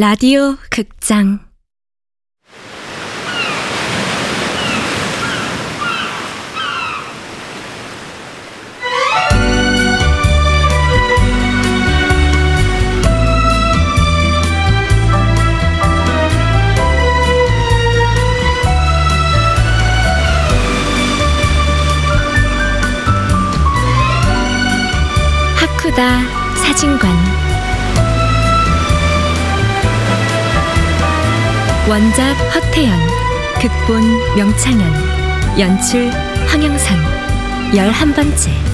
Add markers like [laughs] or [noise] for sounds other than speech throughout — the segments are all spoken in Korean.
라디오 극장. 하쿠다 사진관 원작 허태연 극본 명창현 연출 황영선. 열한 번째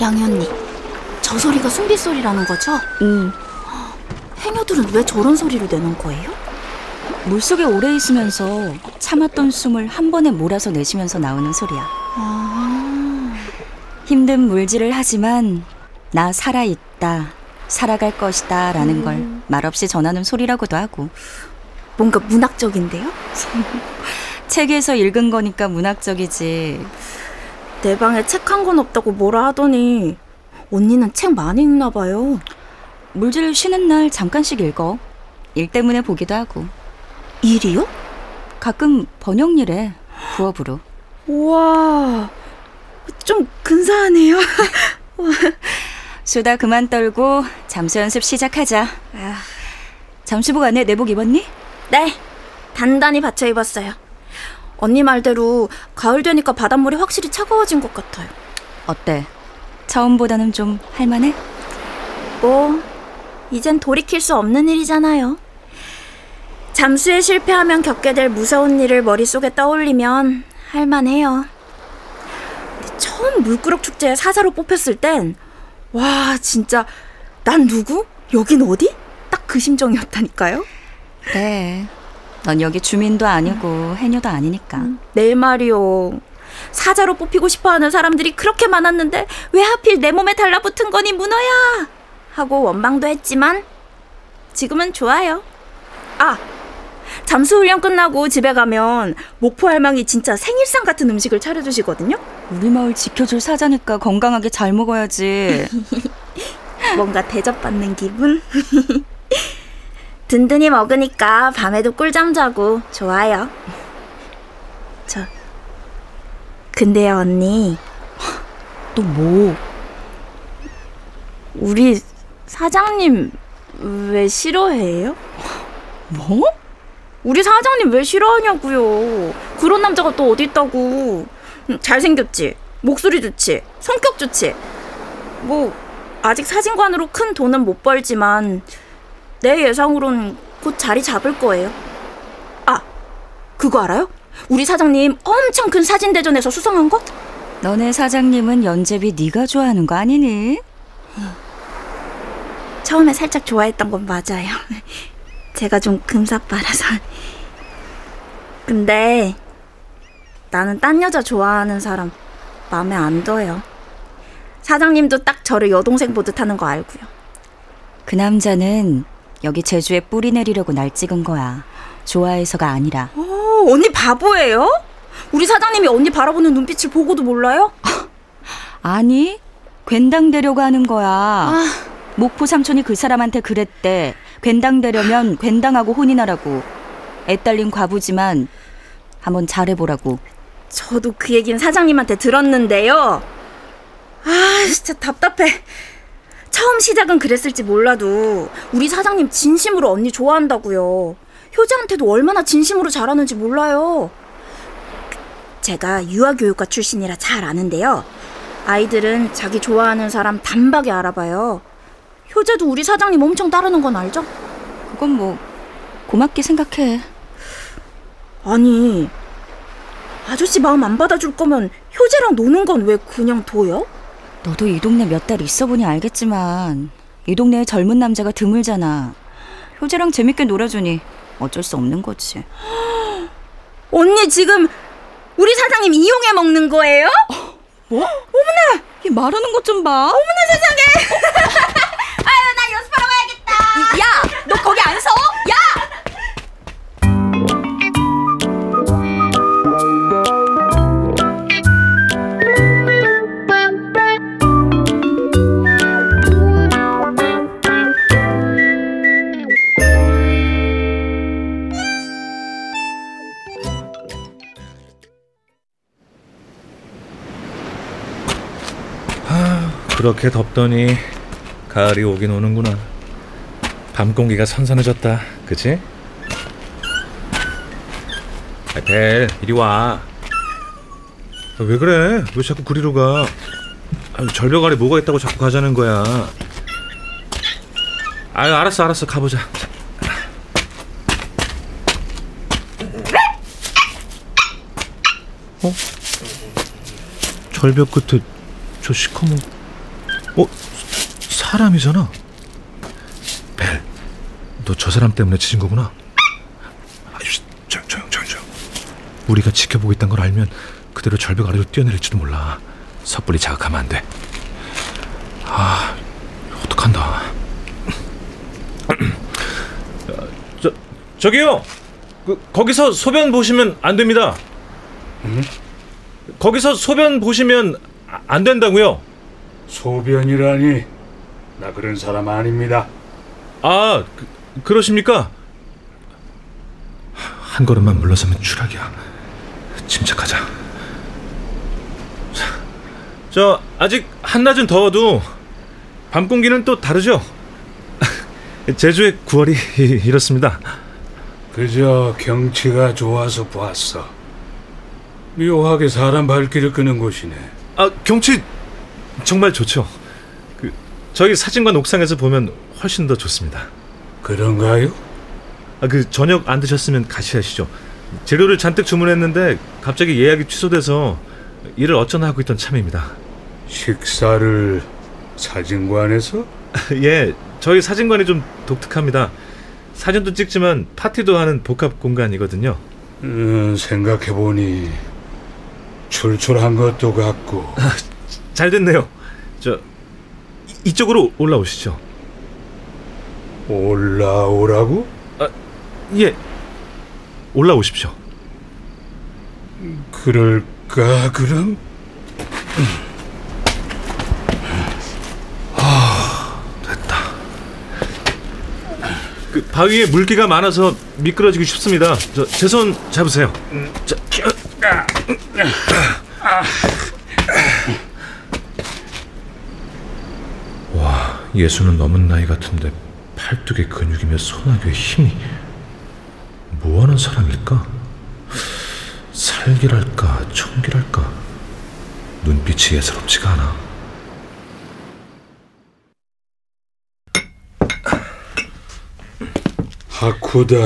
양이 언니, 저 소리가 숨비 소리라는 거죠? 응. 해녀들은 왜 저런 소리를 내는 거예요? 물속에 오래 있으면서 참았던 숨을 한 번에 몰아서 내쉬면서 나오는 소리야. 아, 힘든 물질을 하지만 나 살아있다, 살아갈 것이다 라는 음. 걸 말없이 전하는 소리라고도 하고 뭔가 문학적인데요? [laughs] 책에서 읽은 거니까 문학적이지. 내 방에 책 한 권 없다고 뭐라 하더니 언니는 책 많이 읽나 봐요. 물질 쉬는 날 잠깐씩 읽어. 일 때문에 보기도 하고 일이요? 가끔 번역일에 부업으로. 우와, 좀 근사하네요. [laughs] 수다 그만 떨고 잠수 연습 시작하자. 아, 잠수복 안에 내복 입었니? 네, 단단히 받쳐 입었어요. 언니 말대로 가을 되니까 바닷물이 확실히 차가워진 것 같아요. 어때? 처음보다는 좀 할만해? 뭐, 이젠 돌이킬 수 없는 일이잖아요. 잠수에 실패하면 겪게 될 무서운 일을 머릿속에 떠올리면 할만해요. 처음 물꾸럭 축제에 사자로 뽑혔을 땐, 와, 진짜, 난 누구? 여긴 어디? 딱 그 심정이었다니까요. 그래. 넌 여기 주민도 아니고 해녀도 아니니까. 내 말이요. 사자로 뽑히고 싶어 하는 사람들이 그렇게 많았는데 왜 하필 내 몸에 달라붙은 거니 문어야? 하고 원망도 했지만 지금은 좋아요. 아, 잠수 훈련 끝나고 집에 가면 목포 할망이 진짜 생일상 같은 음식을 차려주시거든요. 우리 마을 지켜줄 사자니까 건강하게 잘 먹어야지. [laughs] 뭔가 대접받는 기분. [laughs] 든든히 먹으니까 밤에도 꿀잠 자고 좋아요. 저 근데요 언니 또 뭐? 우리 사장님 왜 싫어해요? 뭐? 우리 사장님 왜 싫어하냐고요. 그런 남자가 또 어디 있다고. 음, 잘생겼지. 목소리 좋지. 성격 좋지. 뭐 아직 사진관으로 큰 돈은 못 벌지만 내 예상으론 곧 자리 잡을 거예요. 아, 그거 알아요? 우리 사장님 엄청 큰 사진 대전에서 수상한 거? 너네 사장님은 연재비 네가 좋아하는 거 아니니? 처음에 살짝 좋아했던 건 맞아요. 제가 좀 금사빠라서. 근데 나는 딴 여자 좋아하는 사람 마음에 안 들어요. 사장님도 딱 저를 여동생 보듯 하는 거 알고요. 그 남자는 여기 제주에 뿌리 내리려고 날 찍은 거야. 좋아해서가 아니라. 어, 언니 바보예요? 우리 사장님이 언니 바라보는 눈빛을 보고도 몰라요? [laughs] 아니, 괜당되려고 하는 거야. 아, 목포 삼촌이 그 사람한테 그랬대. 괜당되려면 괜당하고 혼인하라고. 애딸린 과부지만 한번 잘해보라고. 저도 그 얘기는 사장님한테 들었는데요. 아, 진짜 답답해. 처음 시작은 그랬을지 몰라도 우리 사장님 진심으로 언니 좋아한다고요. 효자한테도 얼마나 진심으로 잘하는지 몰라요. 제가 유아교육과 출신이라 잘 아는데요. 아이들은 자기 좋아하는 사람 단박에 알아봐요. 효자도 우리 사장님 엄청 따르는 건 알죠? 그건 뭐 고맙게 생각해. 아니, 아저씨 마음 안 받아줄 거면 효재랑 노는 건 왜 그냥 둬요? 너도 이 동네 몇 달 있어 보니 알겠지만 이 동네에 젊은 남자가 드물잖아. 효재랑 재밌게 놀아주니 어쩔 수 없는 거지. [gasps] 언니 지금 우리 사장님 이용해 먹는 거예요? 이 말하는 것 좀 봐. [laughs] 아유 나 연습하러 가야겠다. 야, 너 거기 안 서? 그렇게 덥더니 가을이 오긴 오는구나. 밤 공기가 선선해졌다. 그치? 아, 벨, 이리 와. 아, 왜 그래? 왜 자꾸 그리로 가? 아유, 절벽 아래 뭐가 있다고 자꾸 가자는 거야. 아유, 알았어, 알았어. 가보자. 자. 어? 절벽 끝에 저 시커먼 어? 사람이잖아. 벨, 너 저 사람 때문에 지진 거구나. 아유, 조용, 조용, 조용, 조용. 우리가 지켜보고 있다는 걸 알면 그대로 절벽 아래로 뛰어내릴지도 몰라. 섣불리 자극하면 안 돼. 아, 어떡한다. [clears throat] 저, 저기요. 그, 거기서 소변 보시면 안 됩니다. 거기서 소변 보시면 아- 안 된다고요. 소변이라니 나 그런 사람 아닙니다. 아, 그, 그러십니까? 한 걸음만 물러서면 추락이야. 침착하자. 자, 저 아직 한낮은 더워도 밤 공기는 또 다르죠. [laughs] 제주의 9월이 [laughs] 이렇습니다. 그저 경치가 좋아서 보았어. 묘하게 사람 발길을 끄는 곳이네. 아, 경치 정말 좋죠. 그 저희 사진관 옥상에서 보면 훨씬 더 좋습니다. 그런가요? 아, 그 저녁 안 드셨으면 같이 하시죠. 재료를 잔뜩 주문했는데 갑자기 예약이 취소돼서 일을 어쩌나 하고 있던 참입니다. 식사를 사진관에서? [laughs] 예, 저희 사진관이 좀 독특합니다. 사진도 찍지만 파티도 하는 복합 공간이거든요. 음, 생각해보니 출출한 것도 같고 [laughs] 잘 됐네요. 저 이- 이쪽으로 올라오시죠. 올라오라고? 예, 올라오십시오. 그럴까 그럼? 됐다. 그 바위에 물기가 많아서 미끄러지기 쉽습니다. 저 제 손 잡으세요. 자, 와, 예수는 넘은 나이 같은데 팔뚝에 근육이며 소나귀에 힘이 뭐하는 사람일까? 살기랄까 총기랄까 눈빛이 예사롭지가 않아. 하쿠다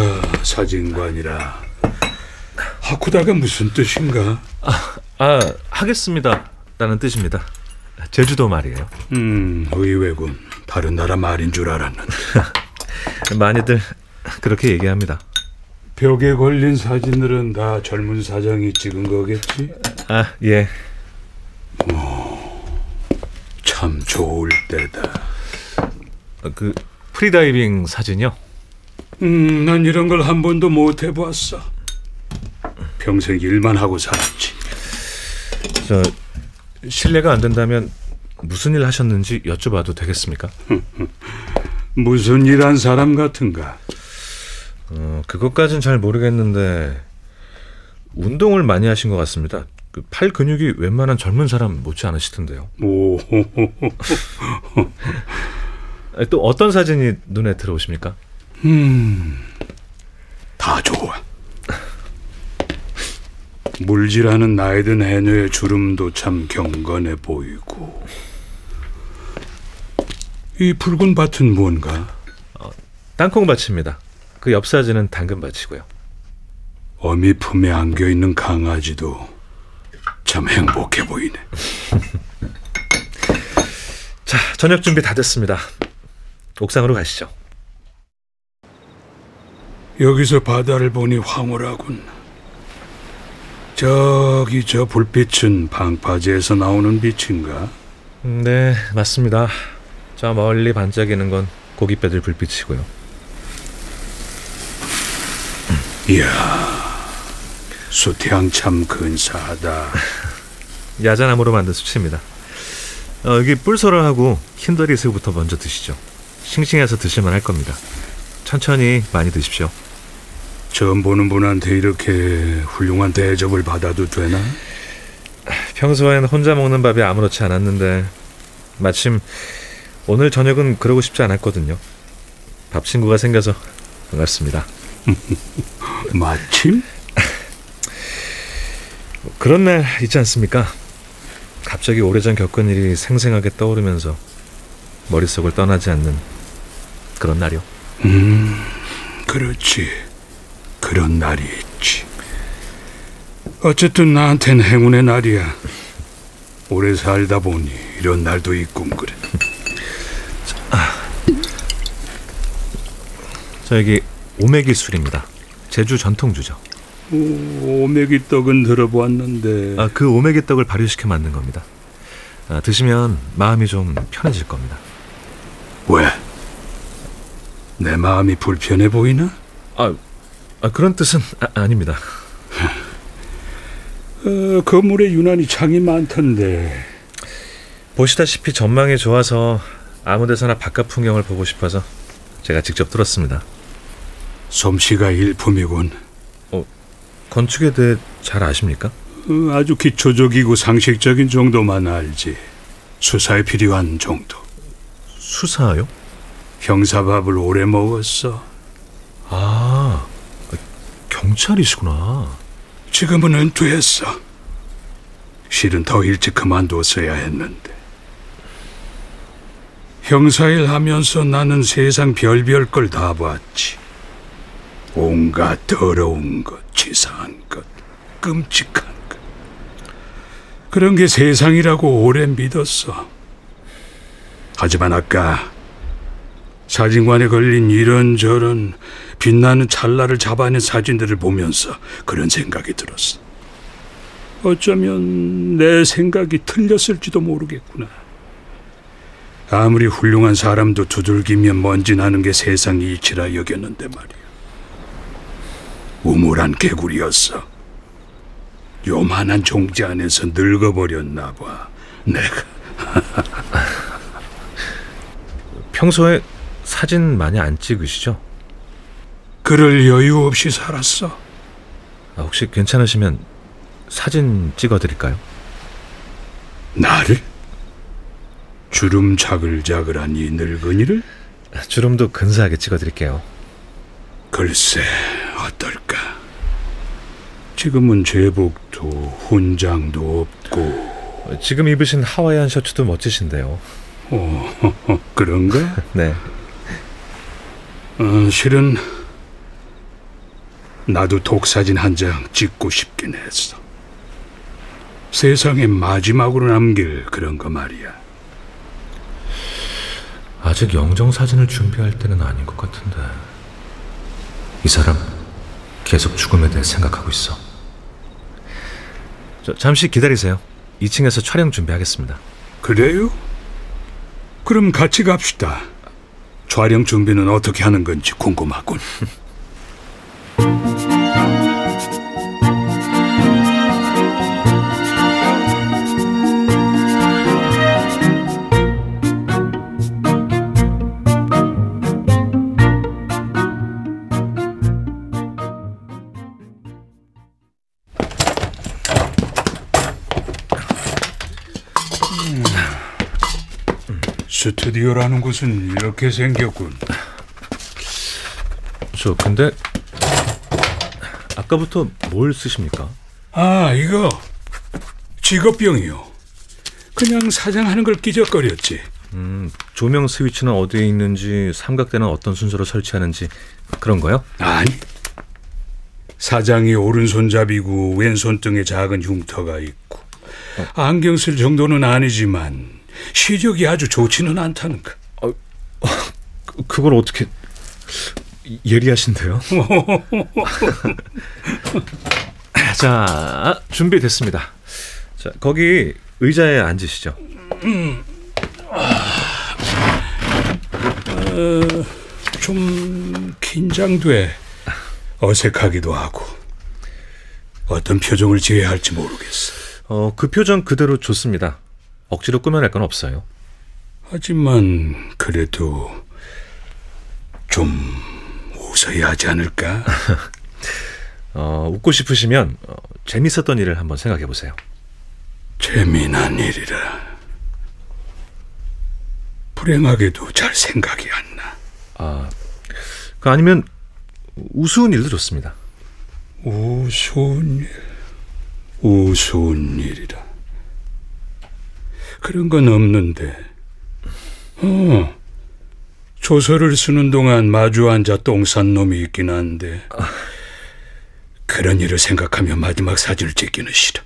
사진관이라. 하쿠다가 무슨 뜻인가? 아, 하겠습니다. 라는 뜻입니다. 제주도 말이에요. 음, 의외군. 다른 나라 말인 줄 알았는데. [laughs] 많이들 그렇게 얘기합니다. 벽에 걸린 사진들은 다 젊은 사장이 찍은 거겠지? 아, 예. 참 좋을 때다. 어, 그 프리다이빙 사진이요? 음, 난 이런 걸 한 번도 못 해봤어. 평생 일만 하고 살았지. 저 실례가 안 된다면 무슨 일 하셨는지 여쭤봐도 되겠습니까? [laughs] 무슨 일 한 사람 같은가? 어, 그것까진 잘 모르겠는데 운동을 많이 하신 것 같습니다. 그 팔 근육이 웬만한 젊은 사람 못지 않으시던데요. 오, 아, [laughs] 또 어떤 사진이 눈에 들어오십니까? 다 좋아. 물질하는 나이든 해녀의 주름도 참 경건해 보이고. 이 붉은 밭은 뭔가? 땅콩밭입니다. 그 옆 사진은 당근밭이고요. 어미 품에 안겨 있는 강아지도 참 행복해 보이네. [laughs] 자, 저녁 준비 다 됐습니다. 옥상으로 가시죠. 여기서 바다를 보니 황홀하군. 저기 저 불빛은 방파제에서 나오는 빛인가? 네, 맞습니다. 저 멀리 반짝이는 건 고깃배들 불빛이고요. 이야, 수태양 참 근사하다. [laughs] 야자나무로 만든 수치입니다. 어, 여기 뿔소라하고 킨더리스부터 먼저 드시죠. 싱싱해서 드실만 할 겁니다. 천천히 많이 드십시오. 처음 보는 분한테 이렇게 훌륭한 대접을 받아도 되나? 평소엔 혼자 먹는 밥이 아무렇지 않았는데 마침 오늘 저녁은 그러고 싶지 않았거든요. 밥 친구가 생겨서 반갑습니다. [laughs] 마침? [laughs] 그런 날 있지 않습니까? 갑자기 오래전 겪은 일이 생생하게 떠오르면서 머릿속을 떠나지 않는 그런 날이요. 음, 그렇지. 그런 날이 있지. 어쨌든 나한텐 행운의 날이야. 오래 살다 보니 이런 날도 있군 그래. 저 여기 오메기 술입니다. 제주 전통주죠. 오, 오메기 떡은 들어보았는데 아, 그 오메기 떡을 발효시켜 만든 겁니다. 아, 드시면 마음이 좀 편해질 겁니다. 왜? 내 마음이 불편해 보이나? 아, 아 그런 뜻은 아, 아닙니다. 어, 건물에 유난히 창이 많던데 보시다시피 전망이 좋아서 아무 데서나 바깥 풍경을 보고 싶어서 제가 직접 뚫었습니다. 솜씨가 일품이군. 건축에 대해 잘 아십니까? 어, 아주 기초적이고 상식적인 정도만 알지. 수사에 필요한 정도. 수사요? 형사밥을 오래 먹었어. 아, 경찰이시구나. 지금은 은퇴했어. 실은 더 일찍 그만뒀어야 했는데. 형사일 하면서 나는 세상 별별 걸 다 봤지. 온갖 더러운 것, 치사한 것, 끔찍한 것. 그런 게 세상이라고 오래 믿었어. 하지만 아까 사진관에 걸린 이런저런 빛나는 찰나를 잡아낸 사진들을 보면서 그런 생각이 들었어. 어쩌면 내 생각이 틀렸을지도 모르겠구나. 아무리 훌륭한 사람도 두들기면 먼지 나는 게 세상 이치라 여겼는데 말이야. 우물한 개구리였어. 요만한 종지 안에서 늙어버렸나 봐. 내가. 평소에 사진 많이 안 찍으시죠? 그럴 여유 없이 살았어. 아, 혹시 괜찮으시면 사진 찍어드릴까요? 나를? 주름 자글자글한 이 늙은이를? 주름도 근사하게 찍어드릴게요. 글쎄 어떨까 지금은 제복도 훈장도 없고 어, 지금 입으신 하와이안 셔츠도 멋지신데요. 어 [laughs] 그런가? [laughs] 네. 어, 실은 나도 독사진 한 장 찍고 싶긴 했어 세상에 마지막으로 남길 그런 거 말이야 아직 영정 사진을 준비할 때는 아닌 것 같은데. 이 사람 계속 죽음에 대해 생각하고 있어. 저, 잠시 기다리세요. 2층에서 촬영 준비하겠습니다. 그래요? 그럼 같이 갑시다 촬영 준비는 어떻게 하는 건지 궁금하군 스튜디오라는 곳은 이렇게 생겼군. 저 근데 아까부터 뭘 쓰십니까? 아, 이거 직업병이요. 그냥 사장하는 걸 끼적거렸지. 음, 조명 스위치는 어디에 있는지 삼각대는 어떤 순서로 설치하는지 그런 거요? 아니. 사장이 오른손잡이고 왼손등에 작은 흉터가 있고 안경 쓸 정도는 아니지만 시력이 아주 좋지는 않다는 거. 그, 그걸 어떻게 예리하신데요. [laughs] 자, 준비됐습니다. 자, 거기 의자에 앉으시죠. 좀 긴장돼. 어색하기도 하고. 어떤 표정을 지어야 할지 모르겠어. 어, 그 표정 그대로 좋습니다. 억지로 꾸며낼 건 없어요. 하지만 그래도 좀 웃어야 하지 않을까? [laughs] 어, 웃고 싶으시면 어, 재밌었던 일을 한번 생각해 보세요. 재미난 일이라. 불행하게도 잘 생각이 안 나. 아, 그 아니면 우스운 일도 좋습니다. 우스운 일, 우스운 일이라. 그런 건 없는데. 어, 조서를 쓰는 동안 마주 앉아 똥싼 놈이 있긴 한데. 그런 일을 생각하면 마지막 사진을 찍기는 싫어.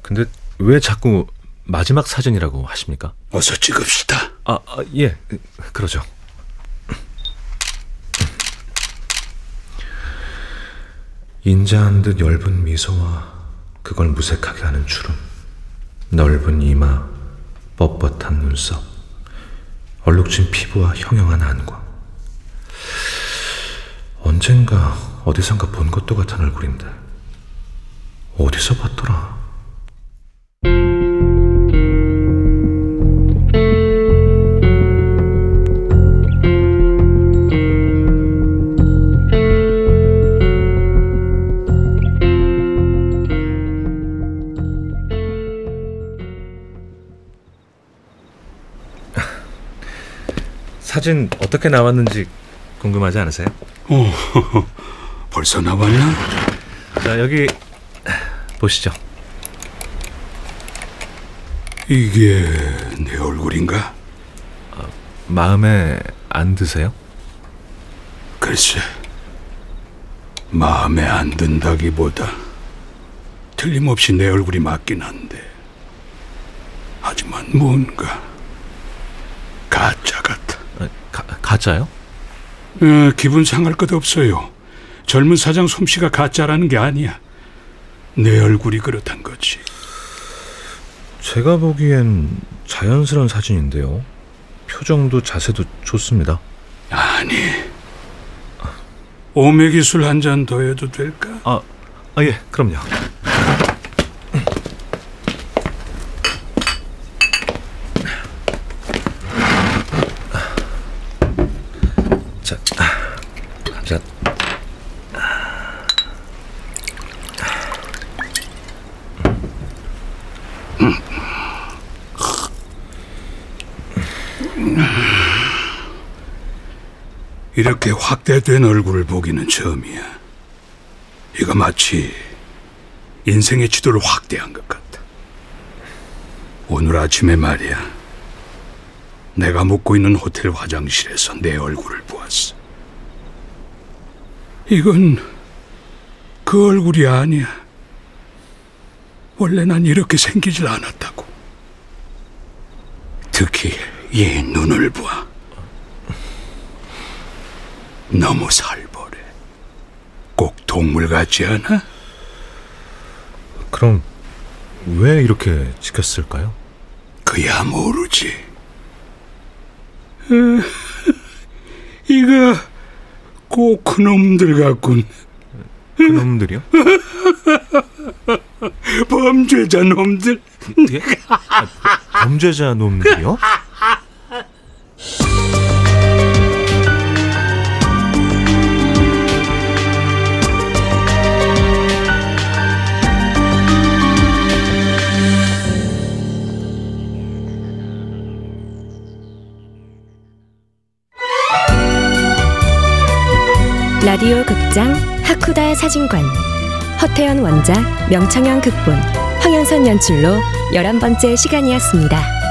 근데 왜 자꾸 마지막 사진이라고 하십니까? 어서 찍읍시다. 아, 아 예, 그러죠. 인자한 듯 엷은 미소와 그걸 무색하게 하는 주름, 넓은 이마, 뻣뻣한 눈썹, 얼룩진 피부와 형형한 안과. 언젠가 어디선가 본 것도 같은 얼굴인데 어디서 봤더라? 사진 어떻게 나왔는지 궁금하지 않으세요? 어, [laughs] 벌써 나왔나? 자 여기 보시죠. 이게 내 얼굴인가? 마음에 안 드세요? 글쎄, 마음에 안 든다기보다 틀림없이 내 얼굴이 맞긴 한데, 하지만 뭔가 가짜. 아, 가, 가짜요? 어, 기분 상할 것 없어요. 젊은 사장 솜씨가 가짜라는 게 아니야. 내 얼굴이 그렇단 거지. 제가 보기엔 자연스러운 사진인데요. 표정도 자세도 좋습니다. 아니, 오메기 술 한 잔 더 해도 될까? 아, 아 예, 그럼요. 자, 한 잔. 이렇게 확대된 얼굴을 보기는 처음이야. 이거 마치 인생의 지도를 확대한 것 같다. 오늘 아침에 말이야. 내가 묵고 있는 호텔 화장실에서 내 얼굴을 보았어. 이건 그 얼굴이 아니야. 원래 난 이렇게 생기질 않았다고. 특히 이 눈을 봐. 너무 살벌해. 꼭 동물 같지 않아? 그럼 왜 이렇게 지켰을까요? 그야 모르지. 어, [laughs] 이거 꼭 그놈들 같군. 그놈들이요? 범죄자 놈들. 예? 아, 범죄자 놈들이요? 라디오 극장 하쿠다 사진관 허태연 원작 명창현 극본 황현선 연출로 열한 번째 시간이었습니다.